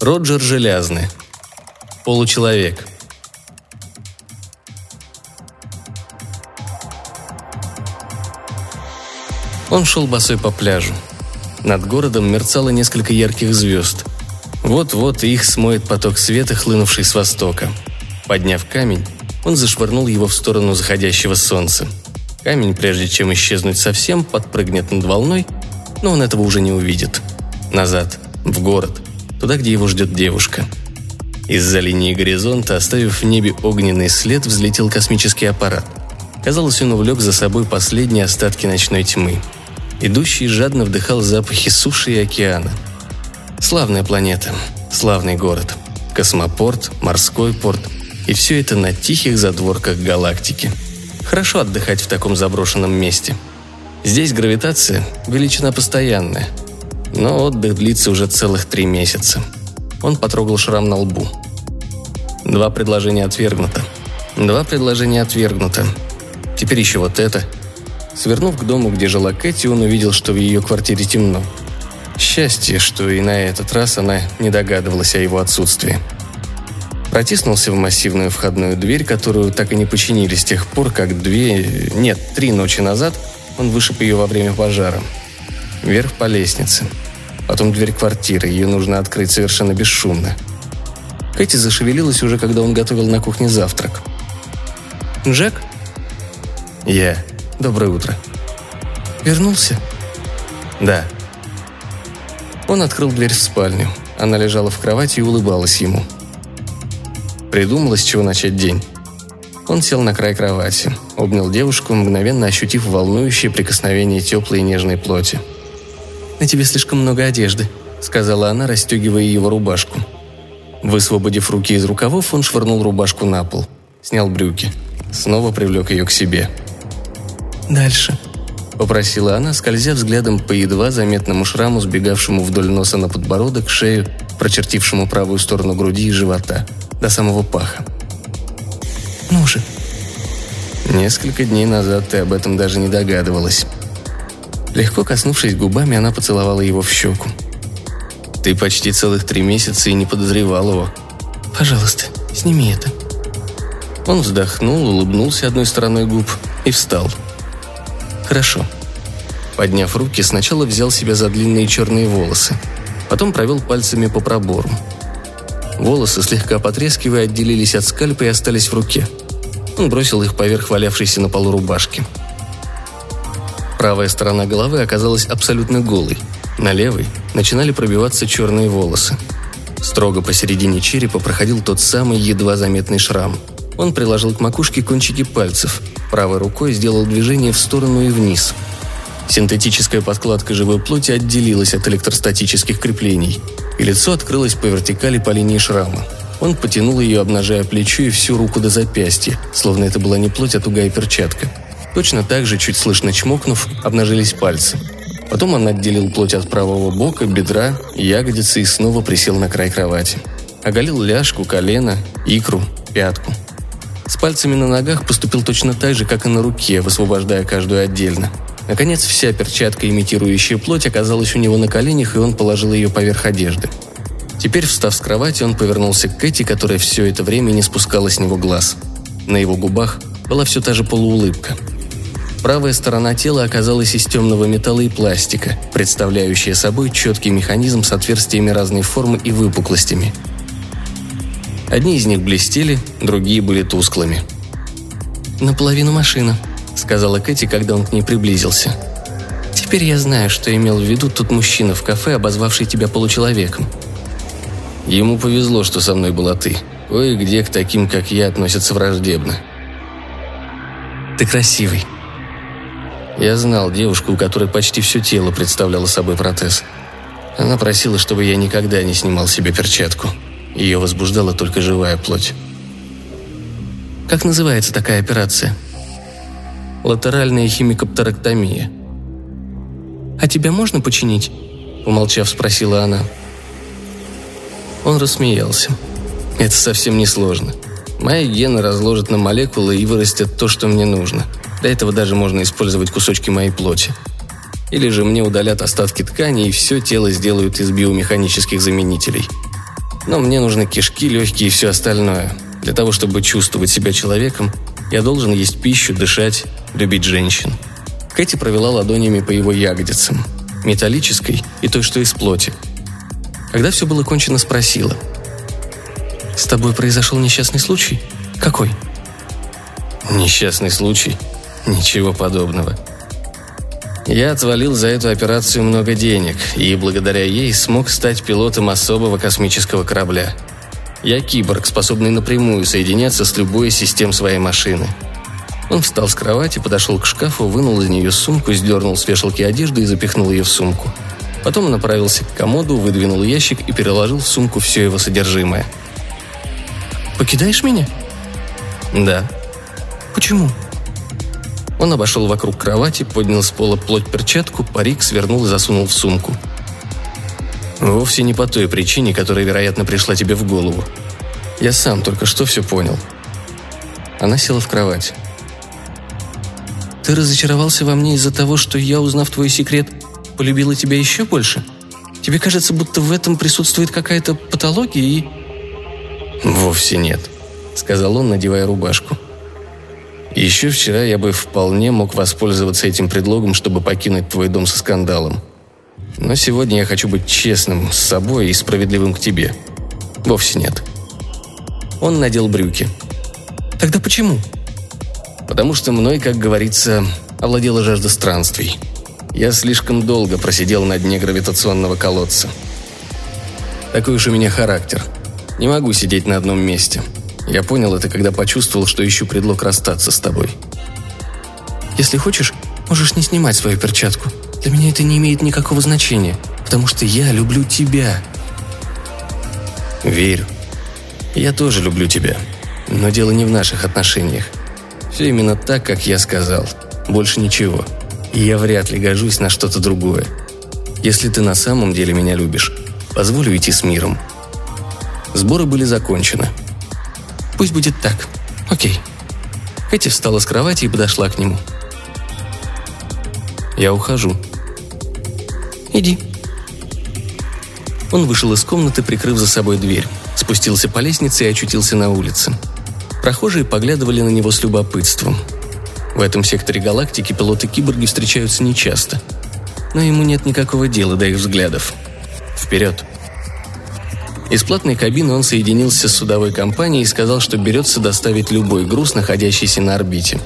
Роджер Желязный. Получеловек. Он шел босой по пляжу. Над городом мерцало несколько ярких звезд. Вот-вот их смоет поток света, хлынувший с востока. Подняв камень, он зашвырнул его в сторону заходящего солнца. Камень, прежде чем исчезнуть совсем, подпрыгнет над волной, но он этого уже не увидит. Назад, в город, туда, где его ждет девушка. Из-за линии горизонта, оставив в небе огненный след, взлетел космический аппарат. Казалось, он увлек за собой последние остатки ночной тьмы. Идущий жадно вдыхал запахи суши и океана. Славная планета, славный город. Космопорт, морской порт. И все это на тихих задворках галактики. Хорошо отдыхать в таком заброшенном месте. Здесь гравитация – величина постоянная. Но отдых длится уже целых три месяца. Он потрогал шрам на лбу. Два предложения отвергнуто. Два предложения отвергнуто. Теперь еще вот это – Свернув к дому, где жила Кэти, он увидел, что в ее квартире темно. Счастье, что и на этот раз она не догадывалась о его отсутствии. Протиснулся в массивную входную дверь, которую так и не починили с тех пор, как две, нет, три ночи назад он вышиб ее во время пожара. Вверх по лестнице. Потом дверь квартиры, ее нужно открыть совершенно бесшумно. Кэти зашевелилась уже, когда он готовил на кухне завтрак. «Джек?» «Я», Доброе утро. Вернулся? Да. Он открыл дверь в спальню. Она лежала в кровати и улыбалась ему. Придумала, с чего начать день. Он сел на край кровати, обнял девушку, мгновенно ощутив волнующее прикосновение теплой и нежной плоти. «На тебе слишком много одежды», — сказала она, расстегивая его рубашку. Высвободив руки из рукавов, он швырнул рубашку на пол, снял брюки, снова привлек ее к себе — «Дальше», — попросила она, скользя взглядом по едва заметному шраму, сбегавшему вдоль носа на подбородок, шею, прочертившему правую сторону груди и живота, до самого паха. «Ну же». Несколько дней назад ты об этом даже не догадывалась. Легко коснувшись губами, она поцеловала его в щеку. Ты почти целых три месяца и не подозревал его. «Пожалуйста, сними это». Он вздохнул, улыбнулся одной стороной губ и встал – Хорошо. Подняв руки, сначала взял себя за длинные черные волосы. Потом провел пальцами по пробору. Волосы, слегка потрескивая, отделились от скальпа и остались в руке. Он бросил их поверх валявшейся на полу рубашки. Правая сторона головы оказалась абсолютно голой. На левой начинали пробиваться черные волосы. Строго посередине черепа проходил тот самый едва заметный шрам. Он приложил к макушке кончики пальцев, Правой рукой сделал движение в сторону и вниз. Синтетическая подкладка живой плоти отделилась от электростатических креплений, и лицо открылось по вертикали по линии шрама. Он потянул ее, обнажая плечо и всю руку до запястья, словно это была не плоть, а тугая перчатка. Точно так же, чуть слышно чмокнув, обнажились пальцы. Потом он отделил плоть от правого бока, бедра, ягодицы и снова присел на край кровати. Оголил ляжку, колено, икру, пятку – с пальцами на ногах поступил точно так же, как и на руке, высвобождая каждую отдельно. Наконец, вся перчатка, имитирующая плоть, оказалась у него на коленях, и он положил ее поверх одежды. Теперь, встав с кровати, он повернулся к Кэти, которая все это время не спускала с него глаз. На его губах была все та же полуулыбка. Правая сторона тела оказалась из темного металла и пластика, представляющая собой четкий механизм с отверстиями разной формы и выпуклостями – Одни из них блестели, другие были тусклыми. «Наполовину машина», — сказала Кэти, когда он к ней приблизился. «Теперь я знаю, что имел в виду тот мужчина в кафе, обозвавший тебя получеловеком». «Ему повезло, что со мной была ты. Кое-где к таким, как я, относятся враждебно». «Ты красивый», я знал девушку, у которой почти все тело представляло собой протез. Она просила, чтобы я никогда не снимал себе перчатку. Ее возбуждала только живая плоть. Как называется такая операция? Латеральная химикоптерэктомия. «А тебя можно починить?» – умолчав, спросила она. Он рассмеялся. «Это совсем не сложно. Мои гены разложат на молекулы и вырастет то, что мне нужно. Для этого даже можно использовать кусочки моей плоти. Или же мне удалят остатки ткани, и все тело сделают из биомеханических заменителей – Но мне нужны кишки, легкие и все остальное. Для того, чтобы чувствовать себя человеком, я должен есть пищу, дышать, любить женщин. Кэти провела ладонями по его ягодицам, металлической и той, что из плоти. Когда все было кончено, спросила. «С тобой произошел несчастный случай? Какой?» «Несчастный случай? Ничего подобного. Я отвалил за эту операцию много денег, и благодаря ей смог стать пилотом особого космического корабля. Я киборг, способный напрямую соединяться с любой из систем своей машины. Он встал с кровати, подошел к шкафу, вынул из нее сумку, сдернул с вешалки одежду и запихнул ее в сумку. Потом направился к комоду, выдвинул ящик и переложил в сумку все его содержимое. «Покидаешь меня?» «Да». «Почему?» Он обошел вокруг кровати, поднял с пола плоть перчатку, парик свернул и засунул в сумку. Вовсе не по той причине, которая, вероятно, пришла тебе в голову. Я сам только что все понял. Она села в кровать. Ты разочаровался во мне из-за того, что я, узнав твой секрет, полюбила тебя еще больше? Тебе кажется, будто в этом присутствует какая-то патология и...» «Вовсе нет», — сказал он, надевая рубашку. «Еще вчера я бы вполне мог воспользоваться этим предлогом, чтобы покинуть твой дом со скандалом. Но сегодня я хочу быть честным с собой и справедливым к тебе. Вовсе нет». Он надел брюки. «Тогда почему?» потому что мной, как говорится, овладела жажда странствий. Я слишком долго просидел на дне гравитационного колодца. Такой уж у меня характер. Не могу сидеть на одном месте. Я понял это, когда почувствовал, что ищу предлог расстаться с тобой. Если хочешь, можешь не снимать свою перчатку. Для меня это не имеет никакого значения, потому что я люблю тебя. Верю. Я тоже люблю тебя. Но дело не в наших отношениях. Все именно так, как я сказал. Больше ничего. И я вряд ли гожусь на что-то другое. Если ты на самом деле меня любишь, позволю идти с миром. Сборы были закончены. Пусть будет так. Окей. Кэти встала с кровати и подошла к нему. Я ухожу. Иди. Он вышел из комнаты, прикрыв за собой дверь, спустился по лестнице и очутился на улице. Прохожие поглядывали на него с любопытством. В этом секторе галактики пилоты-киборги встречаются нечасто. Но ему нет никакого дела до их взглядов. Вперед! Из платной кабины он соединился с судовой компанией и сказал, что берется доставить любой груз, находящийся на орбите.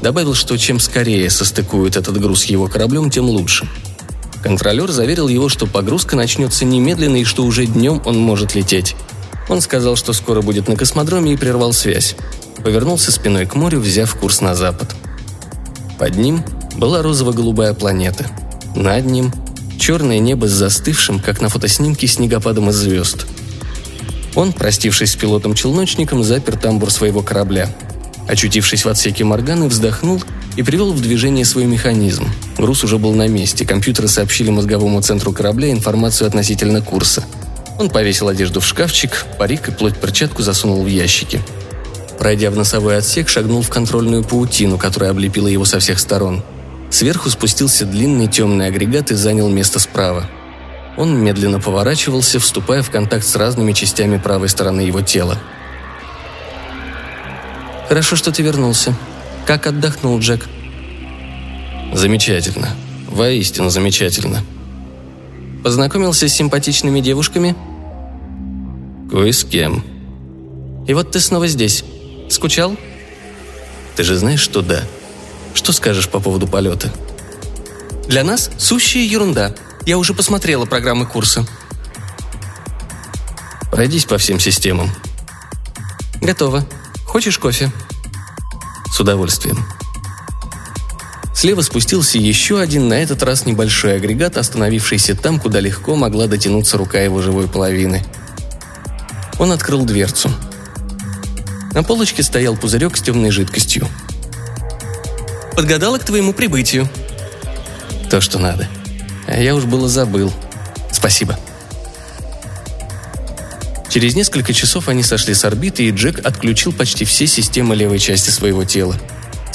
Добавил, что чем скорее состыкуют этот груз его кораблем, тем лучше. Контролер заверил его, что погрузка начнется немедленно и что уже днем он может лететь. Он сказал, что скоро будет на космодроме и прервал связь. Повернулся спиной к морю, взяв курс на запад. Под ним была розово-голубая планета. Над ним черное небо с застывшим, как на фотоснимке, снегопадом из звезд. Он, простившись с пилотом-челночником, запер тамбур своего корабля. Очутившись в отсеке Морганы, вздохнул и привел в движение свой механизм. Груз уже был на месте, компьютеры сообщили мозговому центру корабля информацию относительно курса – он повесил одежду в шкафчик, парик и плоть-перчатку засунул в ящики. Пройдя в носовой отсек, шагнул в контрольную паутину, которая облепила его со всех сторон. Сверху спустился длинный темный агрегат и занял место справа. Он медленно поворачивался, вступая в контакт с разными частями правой стороны его тела. «Хорошо, что ты вернулся. Как отдохнул, Джек?» «Замечательно. Воистину замечательно», Познакомился с симпатичными девушками?» «Кое с кем». «И вот ты снова здесь. Скучал?» «Ты же знаешь, что да. Что скажешь по поводу полета?» «Для нас сущая ерунда. Я уже посмотрела программы курса». «Пройдись по всем системам». «Готово. Хочешь кофе?» «С удовольствием». Слева спустился еще один, на этот раз небольшой агрегат, остановившийся там, куда легко могла дотянуться рука его живой половины. Он открыл дверцу. На полочке стоял пузырек с темной жидкостью. «Подгадала к твоему прибытию». «То, что надо. Я уж было забыл. Спасибо». Через несколько часов они сошли с орбиты, и Джек отключил почти все системы левой части своего тела –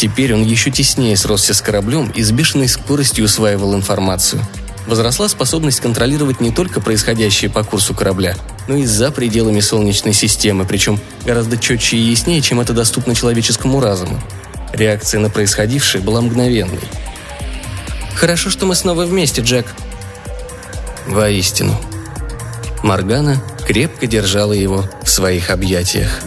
Теперь он еще теснее сросся с кораблем и с бешеной скоростью усваивал информацию. Возросла способность контролировать не только происходящее по курсу корабля, но и за пределами Солнечной системы, причем гораздо четче и яснее, чем это доступно человеческому разуму. Реакция на происходившее была мгновенной. «Хорошо, что мы снова вместе, Джек». Воистину. Моргана крепко держала его в своих объятиях.